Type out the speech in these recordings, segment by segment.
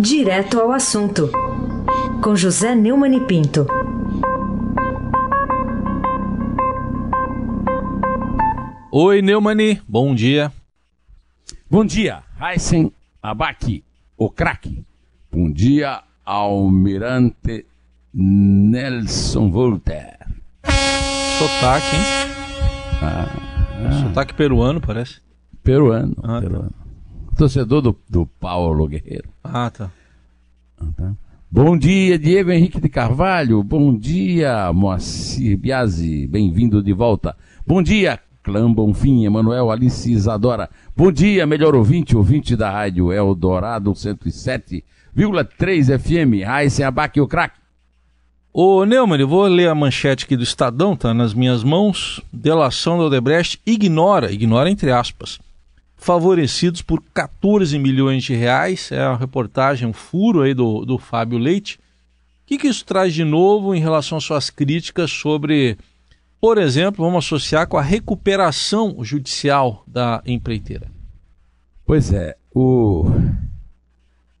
Direto ao assunto, com José Neumann e Pinto. Oi, Neumani, bom dia. Bom dia, Heisen Abac, o craque. Bom dia, Almirante Nelson Volter. Sotaque, hein? Ah, Sotaque peruano, parece. peruano. Ah, tá. peruano. Torcedor do, do Paulo Guerreiro. Ah, tá. Bom dia, Diego Henrique de Carvalho. Bom dia, Moacir Biasi. Bem-vindo de volta. Bom dia, Clã Bonfim, Emanuel Alice Isadora. Bom dia, melhor ouvinte, ouvinte da rádio Eldorado 107,3 FM. Raíssen Abac, o craque. Ô, Neumann, eu vou ler a manchete aqui do Estadão, tá nas minhas mãos. Delação da Odebrecht ignora, ignora entre aspas, favorecidos por 14 milhões de reais. É a reportagem, um furo aí do, do Fábio Leite. O que, que isso traz de novo em relação às suas críticas sobre, por exemplo, vamos associar com a recuperação judicial da empreiteira? Pois é, o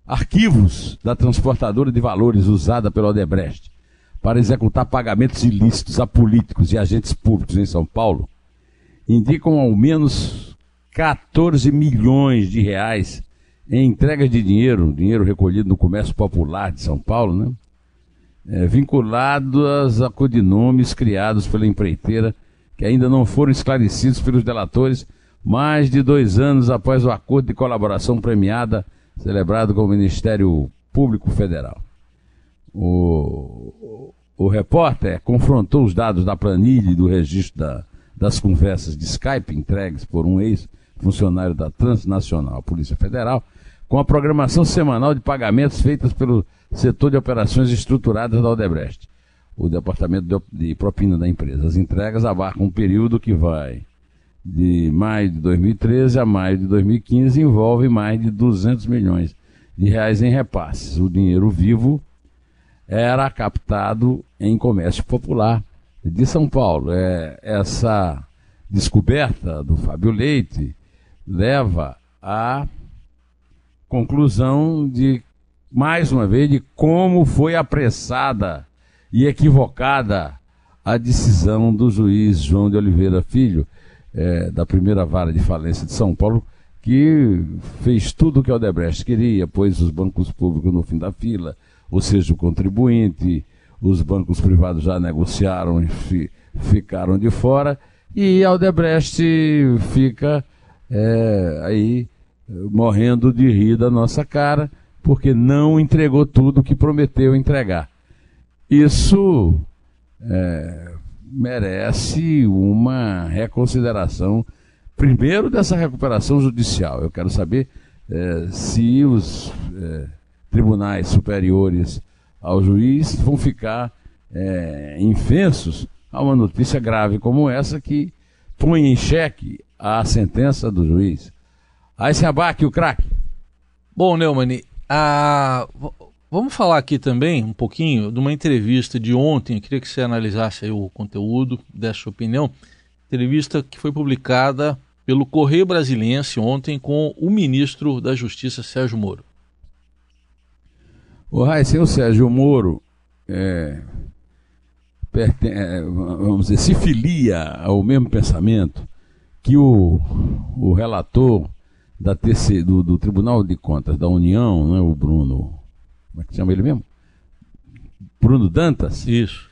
arquivos da transportadora de valores usada pela Odebrecht para executar pagamentos ilícitos a políticos e agentes públicos em São Paulo indicam ao menos 14 milhões de reais em entregas de dinheiro, dinheiro recolhido no comércio popular de São Paulo, né? É, vinculados a codinomes criados pela empreiteira que ainda não foram esclarecidos pelos delatores mais de dois anos após o acordo de colaboração premiada celebrado com o Ministério Público Federal. O, o, repórter confrontou os dados da planilha e do registro da- das conversas de Skype entregues por um ex-funcionário da Transnacional Polícia Federal com a programação semanal de pagamentos feitas pelo setor de operações estruturadas da Odebrecht, o departamento de, propina da empresa. As entregas abarcam um período que vai de maio de 2013 a maio de 2015 e envolve mais de 200 milhões de reais em repasses. O dinheiro vivo era captado em comércio popular de São Paulo. É, essa descoberta do Fábio Leite leva à conclusão de, mais uma vez, de como foi apressada e equivocada a decisão do juiz João de Oliveira Filho, eh, da primeira vara de falência de São Paulo, que fez tudo o que a Odebrecht queria, pôs os bancos públicos no fim da fila, ou seja, o contribuinte, os bancos privados já negociaram e fi- ficaram de fora, e a Odebrecht fica eh, aí morrendo de rir da nossa cara, porque não entregou tudo o que prometeu entregar. Isso é, merece uma reconsideração, primeiro dessa recuperação judicial. Eu quero saber é, se os é, tribunais superiores ao juiz vão ficar é, infensos a uma notícia grave como essa que põe em xeque a sentença do juiz. Aí se abaque o craque. Bom, Neumann, a- vamos falar aqui também um pouquinho de uma entrevista de ontem. Eu queria que você analisasse aí o conteúdo, desse sua opinião. Entrevista que foi publicada pelo Correio Brasiliense ontem com o ministro da Justiça, Sérgio Moro. O Raíssen, o Sérgio Moro, é, é, vamos dizer, se filia ao mesmo pensamento que o, o relator da TC, do, do Tribunal de Contas da União, né, o Bruno, como é que chama ele mesmo? Bruno Dantas, Isso.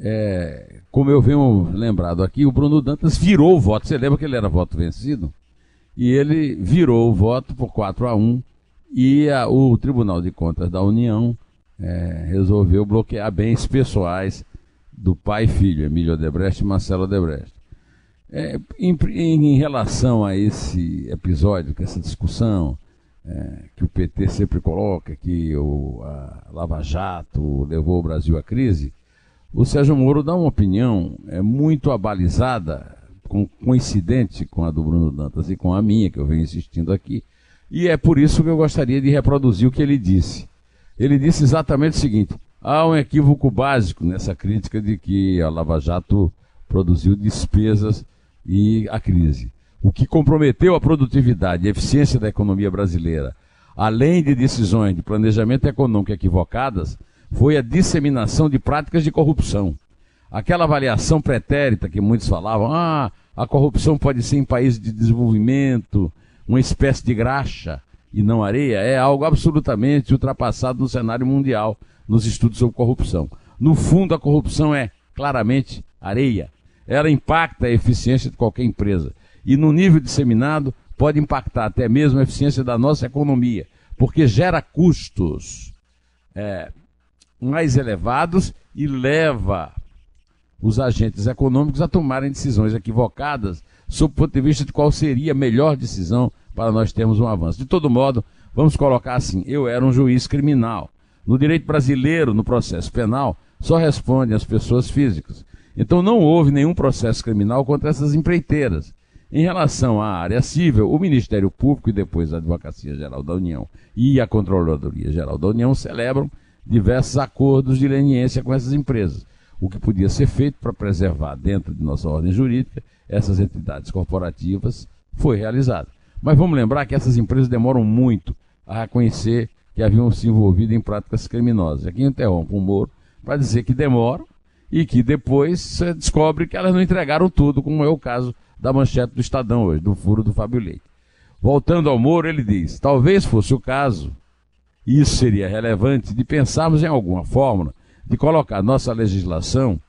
é, como eu venho lembrado aqui, o Bruno Dantas virou o voto. Você lembra que ele era voto vencido? E ele virou o voto por 4 a 1 e a- o Tribunal de Contas da União é, resolveu bloquear bens pessoais do pai e filho, Emílio Odebrecht e Marcelo Odebrecht. É, em, em relação a esse episódio, que essa discussão é, que o PT sempre coloca, que o, a Lava Jato levou o Brasil à crise, o Sérgio Moro dá uma opinião é, muito abalizada, com, coincidente com a do Bruno Dantas e com a minha, que eu venho insistindo aqui, e é por isso que eu gostaria de reproduzir o que ele disse. Ele disse exatamente o seguinte: há um equívoco básico nessa crítica de que a Lava Jato produziu despesas e a crise. O que comprometeu a produtividade e a eficiência da economia brasileira além de decisões de planejamento econômico equivocadas, foi a disseminação de práticas de corrupção. Aquela avaliação pretérita que muitos falavam, ah, a corrupção pode ser em países de desenvolvimento, uma espécie de graxa e não areia, é algo absolutamente ultrapassado no cenário mundial, nos estudos sobre corrupção. No fundo, a corrupção é claramente areia. Ela impacta a eficiência de qualquer empresa. E no nível disseminado, pode impactar até mesmo a eficiência da nossa economia, porque gera custos é, mais elevados e leva os agentes econômicos a tomarem decisões equivocadas sob o ponto de vista de qual seria a melhor decisão para nós termos um avanço. De todo modo, vamos colocar assim: eu era um juiz criminal. No direito brasileiro, no processo penal, só respondem as pessoas físicas. Então não houve nenhum processo criminal contra essas empreiteiras. Em relação à área civil, o Ministério Público e depois a Advocacia Geral da União e a Controladoria Geral da União celebram diversos acordos de leniência com essas empresas, o que podia ser feito para preservar dentro de nossa ordem jurídica essas entidades corporativas foi realizado. Mas vamos lembrar que essas empresas demoram muito a reconhecer que haviam se envolvido em práticas criminosas. Aqui interrompo o Moro para dizer que demoram e que depois você descobre que elas não entregaram tudo, como é o caso da manchete do Estadão hoje, do furo do Fábio Leite. Voltando ao Moro, ele diz: talvez fosse o caso, e isso seria relevante, de pensarmos em alguma fórmula de colocar nossa legislação,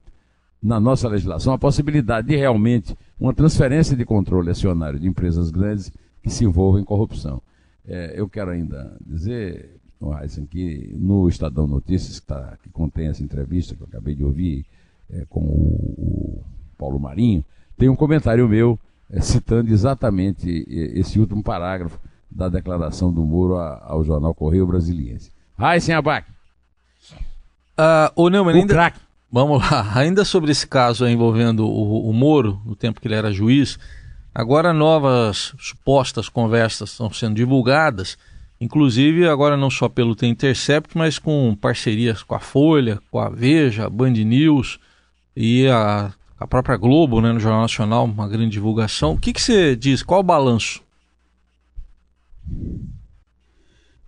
na nossa legislação, a possibilidade de realmente uma transferência de controle acionário de empresas grandes que se envolvem em corrupção. É, eu quero ainda dizer, Heisen, que no Estadão Notícias, que, tá, que, contém essa entrevista que eu acabei de ouvir é, com o, o Paulo Marinho, tem um comentário meu é, citando exatamente esse último parágrafo da declaração do Moro ao jornal Correio Brasiliense. Raíssen Abac. Uh, o Neumann, o ainda, crack. vamos lá, ainda sobre esse caso envolvendo o, o Moro, no tempo que ele era juiz, agora novas supostas conversas estão sendo divulgadas, inclusive agora não só pelo The Intercept, mas com parcerias com a Folha, com a Veja, Band News e a a própria Globo, né, no Jornal Nacional, uma grande divulgação. O que, que você diz? Qual o balanço?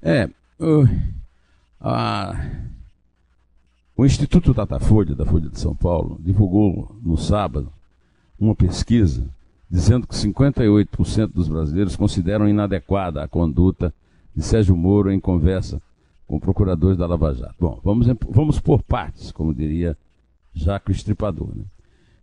É, o, a, o Instituto Datafolha, da Folha de São Paulo, divulgou no sábado uma pesquisa dizendo que 58% dos brasileiros consideram inadequada a conduta de Sérgio Moro em conversa com procuradores da Lava Jato. Bom, vamos, vamos por partes, como diria Jacques Estripador. Né?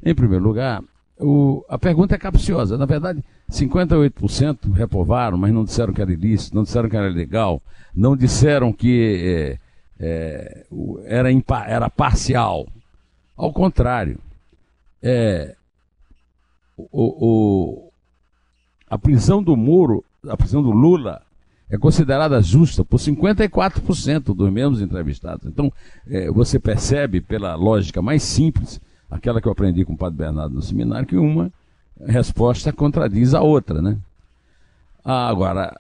Em primeiro lugar, o, a pergunta é capciosa. Na verdade, 58% reprovaram, mas não disseram que era ilícito, não disseram que era legal, não disseram que é, é, era, impa, era parcial. Ao contrário, é, o, o, a prisão do Muro, a prisão do Lula, é considerada justa por 54% dos mesmos entrevistados. Então, é, você percebe, pela lógica mais simples, aquela que eu aprendi com o Padre Bernardo no seminário, que uma resposta contradiz a outra, né? Agora,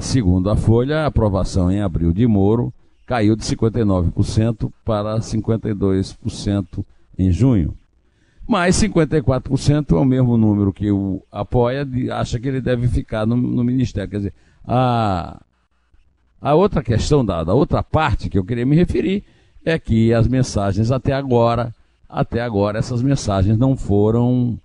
segundo a Folha, a aprovação em abril de Moro caiu de 59% para 52% em junho. Mas 54% é o mesmo número que o apoia, acha que ele deve ficar no, no Ministério. Quer dizer, a, a outra questão da, da outra parte que eu queria me referir é que as mensagens até agora até agora essas mensagens não foram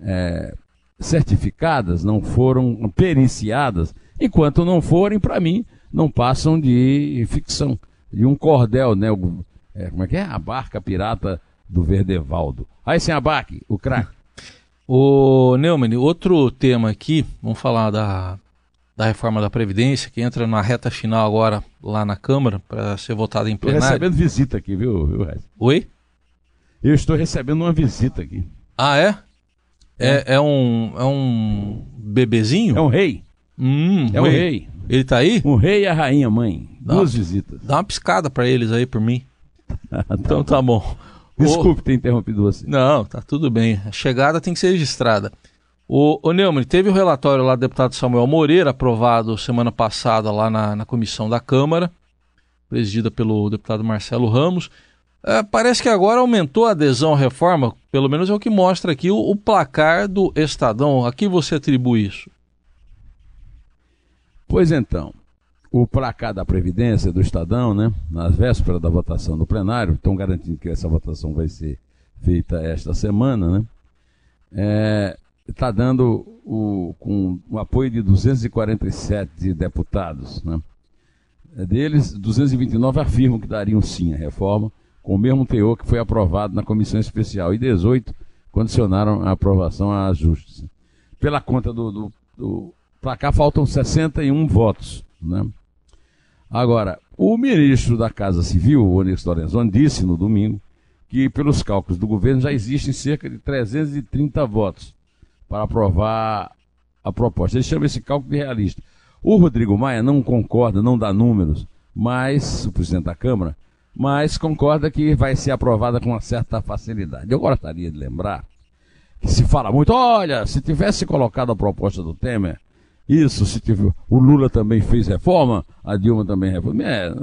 é, certificadas, não foram periciadas. Enquanto não forem, para mim, não passam de ficção, de um cordel, né? O, é, como é que é? A barca pirata do Verdevaldo. Aí sem abaque, o craque. O Neumann, outro tema aqui, vamos falar da, da reforma da Previdência, que entra na reta final agora lá na Câmara para ser votada em plenário. Estou recebendo visita aqui, viu, viu Oi? Eu estou recebendo uma visita aqui. Ah, é? É, é um, é um bebezinho? É um rei. Hum, é um rei. rei. Ele tá aí? Um rei e a rainha mãe. Dá Duas uma, visitas. Dá uma piscada para eles aí por mim. então tá bom. Desculpe ter interrompido você. Não, tá tudo bem. A chegada tem que ser registrada. O, o Neumann, teve o relatório lá do deputado Samuel Moreira, aprovado semana passada lá na, na comissão da Câmara, presidida pelo deputado Marcelo Ramos. É, parece que agora aumentou a adesão à reforma, pelo menos é o que mostra aqui o, o placar do Estadão. A que você atribui isso? Pois então, o placar da Previdência do Estadão, né, nas vésperas da votação do plenário, estão garantindo que essa votação vai ser feita esta semana, né, está é, dando o, com o apoio de 247 deputados. Né, deles, 229 afirmam que dariam sim à reforma, com o mesmo teor que foi aprovado na comissão especial, e 18 condicionaram a aprovação a ajustes. Pela conta do, do, do placar, faltam 61 votos. Né? Agora, o ministro da Casa Civil, o Onyx Lorenzoni, disse no domingo que, pelos cálculos do governo, já existem cerca de 330 votos para aprovar a proposta. Ele chama esse cálculo de realista. O Rodrigo Maia não concorda, não dá números, mas, o presidente da Câmara, mas concorda que vai ser aprovada com uma certa facilidade. Eu gostaria de lembrar que se fala muito, olha, se tivesse colocado a proposta do Temer, isso, se tiver, o Lula também fez reforma, a Dilma também reforma. É,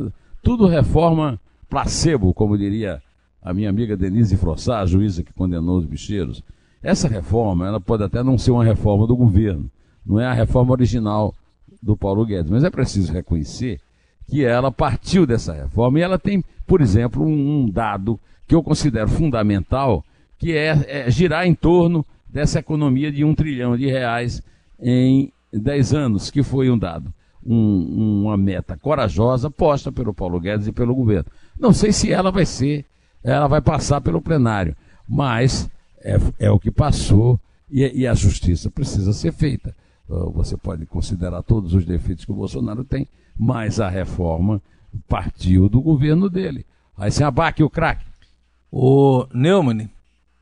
tudo reforma placebo, como diria a minha amiga Denise Frossá, a juíza que condenou os bicheiros. Essa reforma, ela pode até não ser uma reforma do governo, não é a reforma original do Paulo Guedes, mas é preciso reconhecer que ela partiu dessa reforma e ela tem, por exemplo, um, dado que eu considero fundamental, que é, é girar em torno dessa economia de um trilhão de reais em 10 anos, que foi um dado, um, uma meta corajosa posta pelo Paulo Guedes e pelo governo. Não sei se ela vai ser, ela vai passar pelo plenário, mas é, é o que passou e, e, a justiça precisa ser feita. Ah, você pode considerar todos os defeitos que o Bolsonaro tem, mas a reforma partiu do governo dele. Aí se abaque o craque. O Neumann,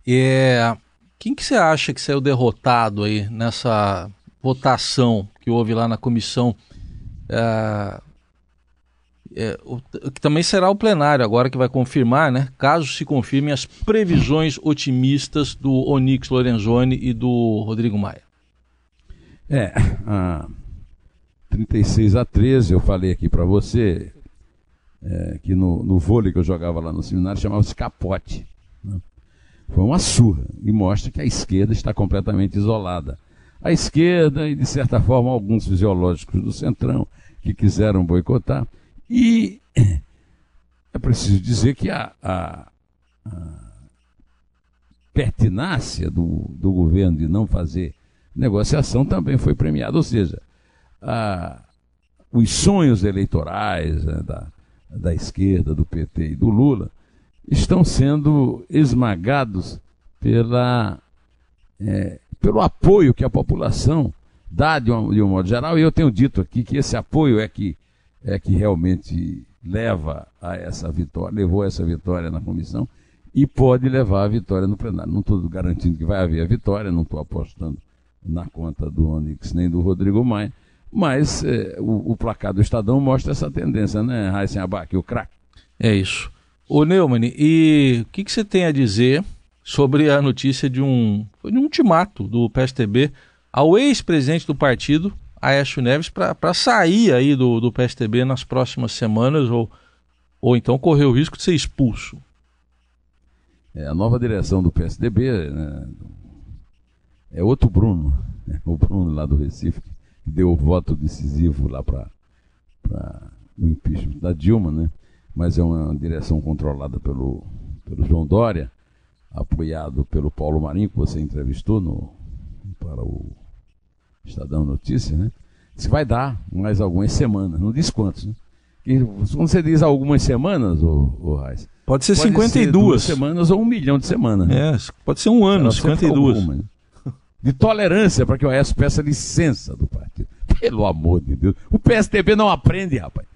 é, quem que você acha que saiu derrotado aí nessa votação que houve lá na comissão, é, é, o, que também será o plenário agora que vai confirmar, né? Caso se confirmem as previsões otimistas do Onix Lorenzoni e do Rodrigo Maia. É, a 36 a 13, eu falei aqui para você é, que no, no vôlei que eu jogava lá no seminário chamava-se capote. Né? Foi uma surra e mostra que a esquerda está completamente isolada a esquerda e, de certa forma, alguns fisiológicos do Centrão que quiseram boicotar. E é preciso dizer que a, a, a pertinácia do, do governo de não fazer negociação também foi premiada. Ou seja, a, os sonhos eleitorais né, da, da esquerda, do PT e do Lula estão sendo esmagados pela é, pelo apoio que a população dá de um, de um modo geral, e eu tenho dito aqui que esse apoio é que, é que realmente leva a essa vitória, levou essa vitória na comissão e pode levar a vitória no plenário. Não estou garantindo que vai haver a vitória, não estou apostando na conta do Onyx nem do Rodrigo Maia, mas é, o, o, placar do Estadão mostra essa tendência, né, Raíssen Abac, o craque. É isso. Ô Neumann, e o que, que você tem a dizer sobre a notícia de um, de um ultimato do PSTB ao ex-presidente do partido, Aécio Neves, para sair aí do, do PSTB nas próximas semanas ou, ou então correr o risco de ser expulso. É, a nova direção do PSDB né, é outro Bruno, né, o Bruno lá do Recife, que deu o voto decisivo lá para o impeachment da Dilma, né? mas é uma direção controlada pelo, pelo João Dória apoiado pelo Paulo Marinho, que você entrevistou no, para o Estadão Notícias, né? Que vai dar mais algumas semanas, não diz quantos, né? E, quando você diz algumas semanas, o, o Reis, pode ser pode 52 ser semanas ou um milhão de semanas. Né? É, pode ser um ano, 52. Alguma, né? De tolerância para que o Aécio peça licença do partido. Pelo amor de Deus. O PSDB não aprende, rapaz.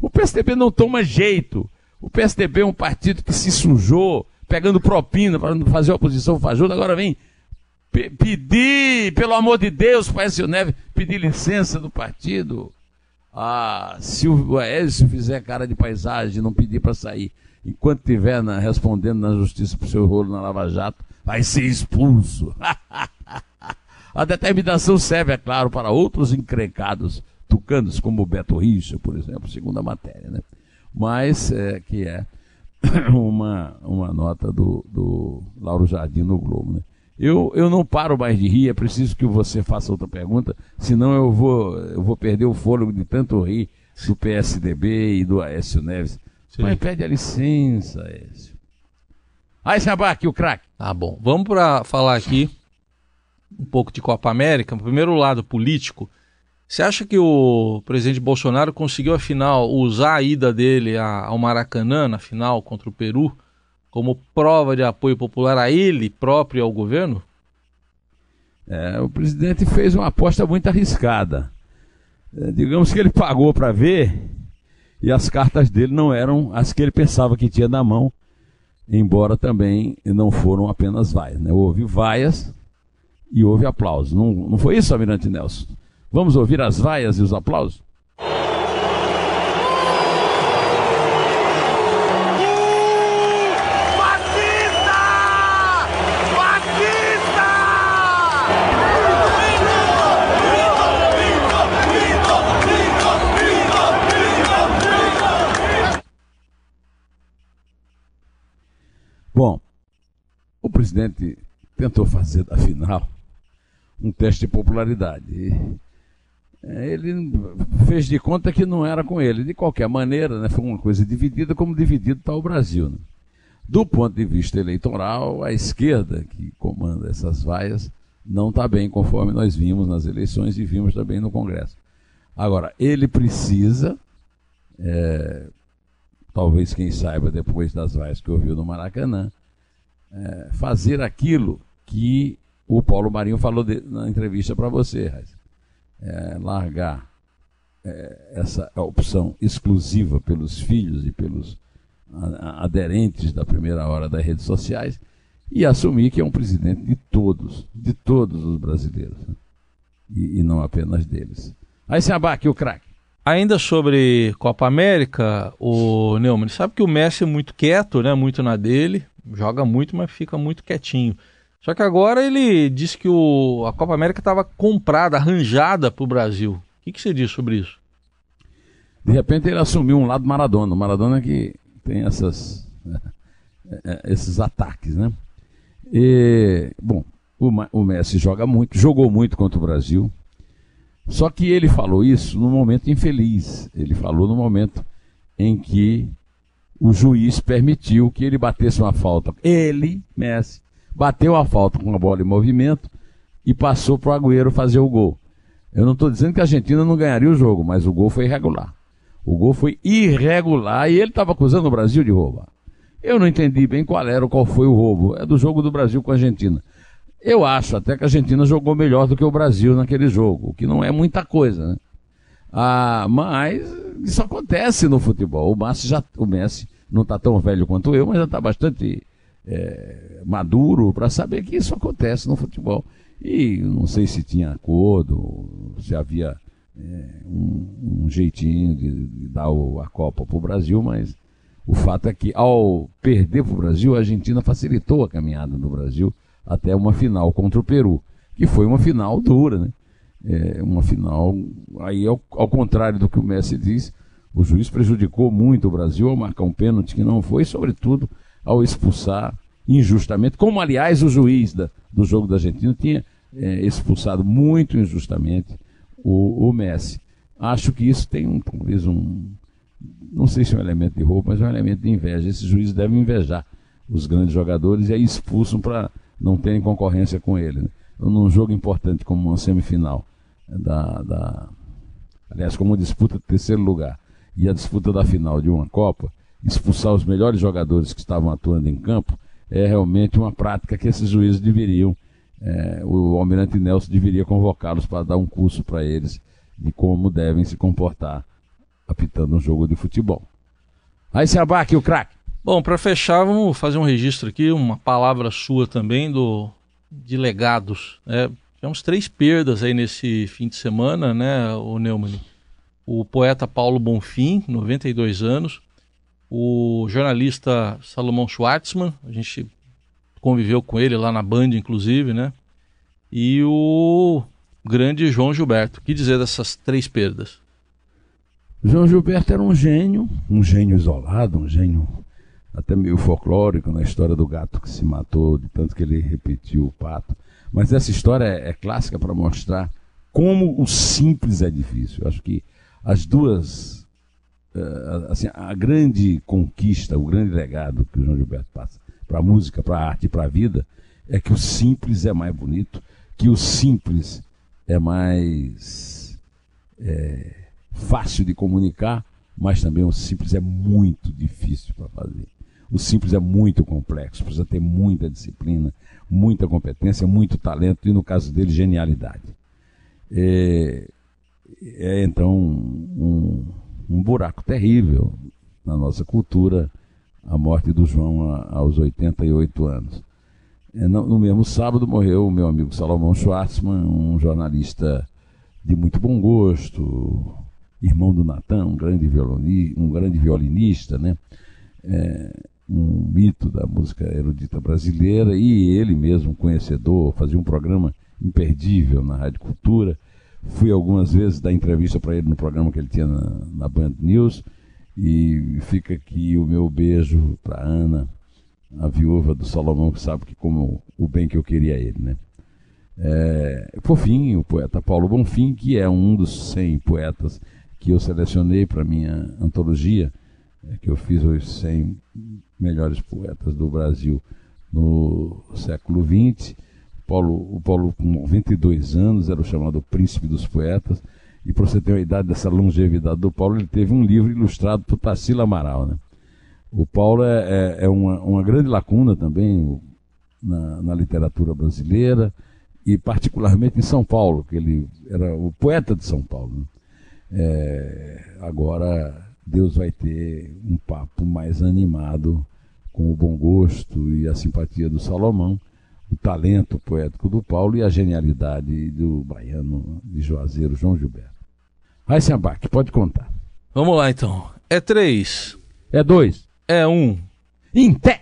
O PSDB não toma jeito. O PSDB é um partido que se sujou, pegando propina para fazer oposição fajuta, agora vem pedir, pelo amor de Deus, para Écio Neves, pedir licença do partido. Ah, se o Aécio fizer cara de paisagem, não pedir para sair, enquanto estiver na, respondendo na justiça por seu rolo na Lava Jato, vai ser expulso. A determinação serve, é claro, para outros encrencados tucanos, como o Beto Richa, por exemplo, segundo a matéria, né? Mas, é, que é uma, uma nota do, do Lauro Jardim no Globo. Né? Eu, eu não paro mais de rir, é preciso que você faça outra pergunta, senão eu vou, eu vou perder o fôlego de tanto rir do PSDB e do Aécio Neves. Sim. Mas pede a licença, Aécio. Aí, Sabac, o craque. Tá bom. Vamos para falar aqui um pouco de Copa América. Primeiro lado político. Você acha que o presidente Bolsonaro conseguiu, afinal, usar a ida dele ao Maracanã, na final contra o Peru, como prova de apoio popular a ele próprio e ao governo? É, o presidente fez uma aposta muito arriscada. É, digamos que ele pagou para ver e as cartas dele não eram as que ele pensava que tinha na mão, embora também não foram apenas vaias. Né? Houve vaias e houve aplausos. Não, não foi isso, Almirante Nelson? Vamos ouvir as vaias e os aplausos? Bom, o presidente tentou fazer da final um teste de popularidade. Ele fez de conta que não era com ele. De qualquer maneira, né, foi uma coisa dividida, como dividido está o Brasil. Né? Do ponto de vista eleitoral, a esquerda, que comanda essas vaias, não está bem, conforme nós vimos nas eleições e vimos também no Congresso. Agora, ele precisa, é, talvez quem saiba depois das vaias que ouviu no Maracanã, é, fazer aquilo que o Paulo Marinho falou de, na entrevista para você, é, largar é, essa opção exclusiva pelos filhos e pelos aderentes da primeira hora das redes sociais e assumir que é um presidente de todos, de todos os brasileiros, né? e, e, não apenas deles. Aí se abaque o craque. Ainda sobre Copa América, o Neumann, sabe que o Messi é muito quieto, né? Muito na dele, joga muito, mas fica muito quietinho. Só que agora ele disse que o, a Copa América estava comprada, arranjada para o Brasil. O que, que você diz sobre isso? De repente ele assumiu um lado Maradona. Maradona que tem essas, esses ataques, né? E, bom, o, o Messi joga muito, jogou muito contra o Brasil. Só que ele falou isso num momento infeliz. Ele falou no momento em que o juiz permitiu que ele batesse uma falta. Ele, Messi, bateu a falta com a bola em movimento e passou para o Agüero fazer o gol. Eu não estou dizendo que a Argentina não ganharia o jogo, mas o gol foi irregular. O gol foi irregular e ele estava acusando o Brasil de roubar. Eu não entendi bem qual era, qual foi o roubo. É do jogo do Brasil com a Argentina. Eu acho até que a Argentina jogou melhor do que o Brasil naquele jogo, o que não é muita coisa, né? Ah, mas isso acontece no futebol. O Messi, já, o Messi não está tão velho quanto eu, mas já está bastante é, maduro para saber que isso acontece no futebol. E não sei se tinha acordo, se havia é, um, um, jeitinho de, de dar o, a Copa para o Brasil, mas o fato é que ao perder para o Brasil, a Argentina facilitou a caminhada do Brasil até uma final contra o Peru, que foi uma final dura, né? É, uma final, aí ao, ao contrário do que o Messi diz, o juiz prejudicou muito o Brasil ao marcar um pênalti que não foi, sobretudo ao expulsar injustamente, como aliás o juiz da, do jogo da Argentina tinha é, expulsado muito injustamente o, o, Messi. Acho que isso tem um, talvez um, não sei se é um elemento de roubo, mas é um elemento de inveja. Esses juízes devem invejar os grandes jogadores e aí expulsam para não terem concorrência com ele. Né? Então, num jogo importante como uma semifinal, da, da, aliás, como uma disputa de terceiro lugar e a disputa da final de uma Copa, expulsar os melhores jogadores que estavam atuando em campo é realmente uma prática que esses juízes deveriam, é, o Almirante Nelson deveria convocá-los para dar um curso para eles de como devem se comportar apitando um jogo de futebol. Aí se abaque o craque. Bom, para fechar, vamos fazer um registro aqui, uma palavra sua também do de legados. Né? Tivemos três perdas aí nesse fim de semana, né, o Neumann? O poeta Paulo Bonfim, 92 anos, o jornalista Salomão Schwartzman, a gente conviveu com ele lá na Band, inclusive, né? E o grande João Gilberto. O que dizer dessas três perdas? João Gilberto era um gênio, um gênio isolado, um gênio até meio folclórico na história do gato que se matou, de tanto que ele repetiu o pato. Mas essa história é, é clássica para mostrar como o simples é difícil. Eu acho que as duas uh, assim, a grande conquista, o grande legado que o João Gilberto passa para a música, para a arte e para a vida é que o simples é mais bonito, que o simples é mais é, fácil de comunicar, mas também o simples é muito difícil para fazer. O simples é muito complexo, precisa ter muita disciplina, muita competência, muito talento e, no caso dele, genialidade. É, é então um, um buraco terrível na nossa cultura a morte do João aos 88 anos. É, no mesmo sábado morreu o meu amigo Salomão Schwartzman, um jornalista de muito bom gosto, irmão do Natan, um grande, um grande violinista, né? É, um mito da música erudita brasileira, e ele mesmo, conhecedor, fazia um programa imperdível na Rádio Cultura. Fui algumas vezes dar entrevista para ele no programa que ele tinha na, na Band News, e fica aqui o meu beijo para Ana, a viúva do Salomão, que sabe que como o bem que eu queria ele, né? É, por fim, o poeta Paulo Bonfim, que é um dos 100 poetas que eu selecionei para minha antologia, que eu fiz os 100 melhores poetas do Brasil no século XX. Paulo, o Paulo, com 92 anos, era o chamado Príncipe dos Poetas. E para você ter uma idade dessa longevidade do Paulo, ele teve um livro ilustrado por Tarsila Amaral. Né? O Paulo é, é, é uma, uma, grande lacuna também na, na, literatura brasileira e particularmente em São Paulo, que ele era o poeta de São Paulo. Né? É, agora Deus vai ter um papo mais animado com o bom gosto e a simpatia do Salomão, o talento poético do Paulo e a genialidade do baiano de Juazeiro, João Gilberto. Heisenbach, pode contar. Vamos lá então. É três. É dois. É um. Em pé.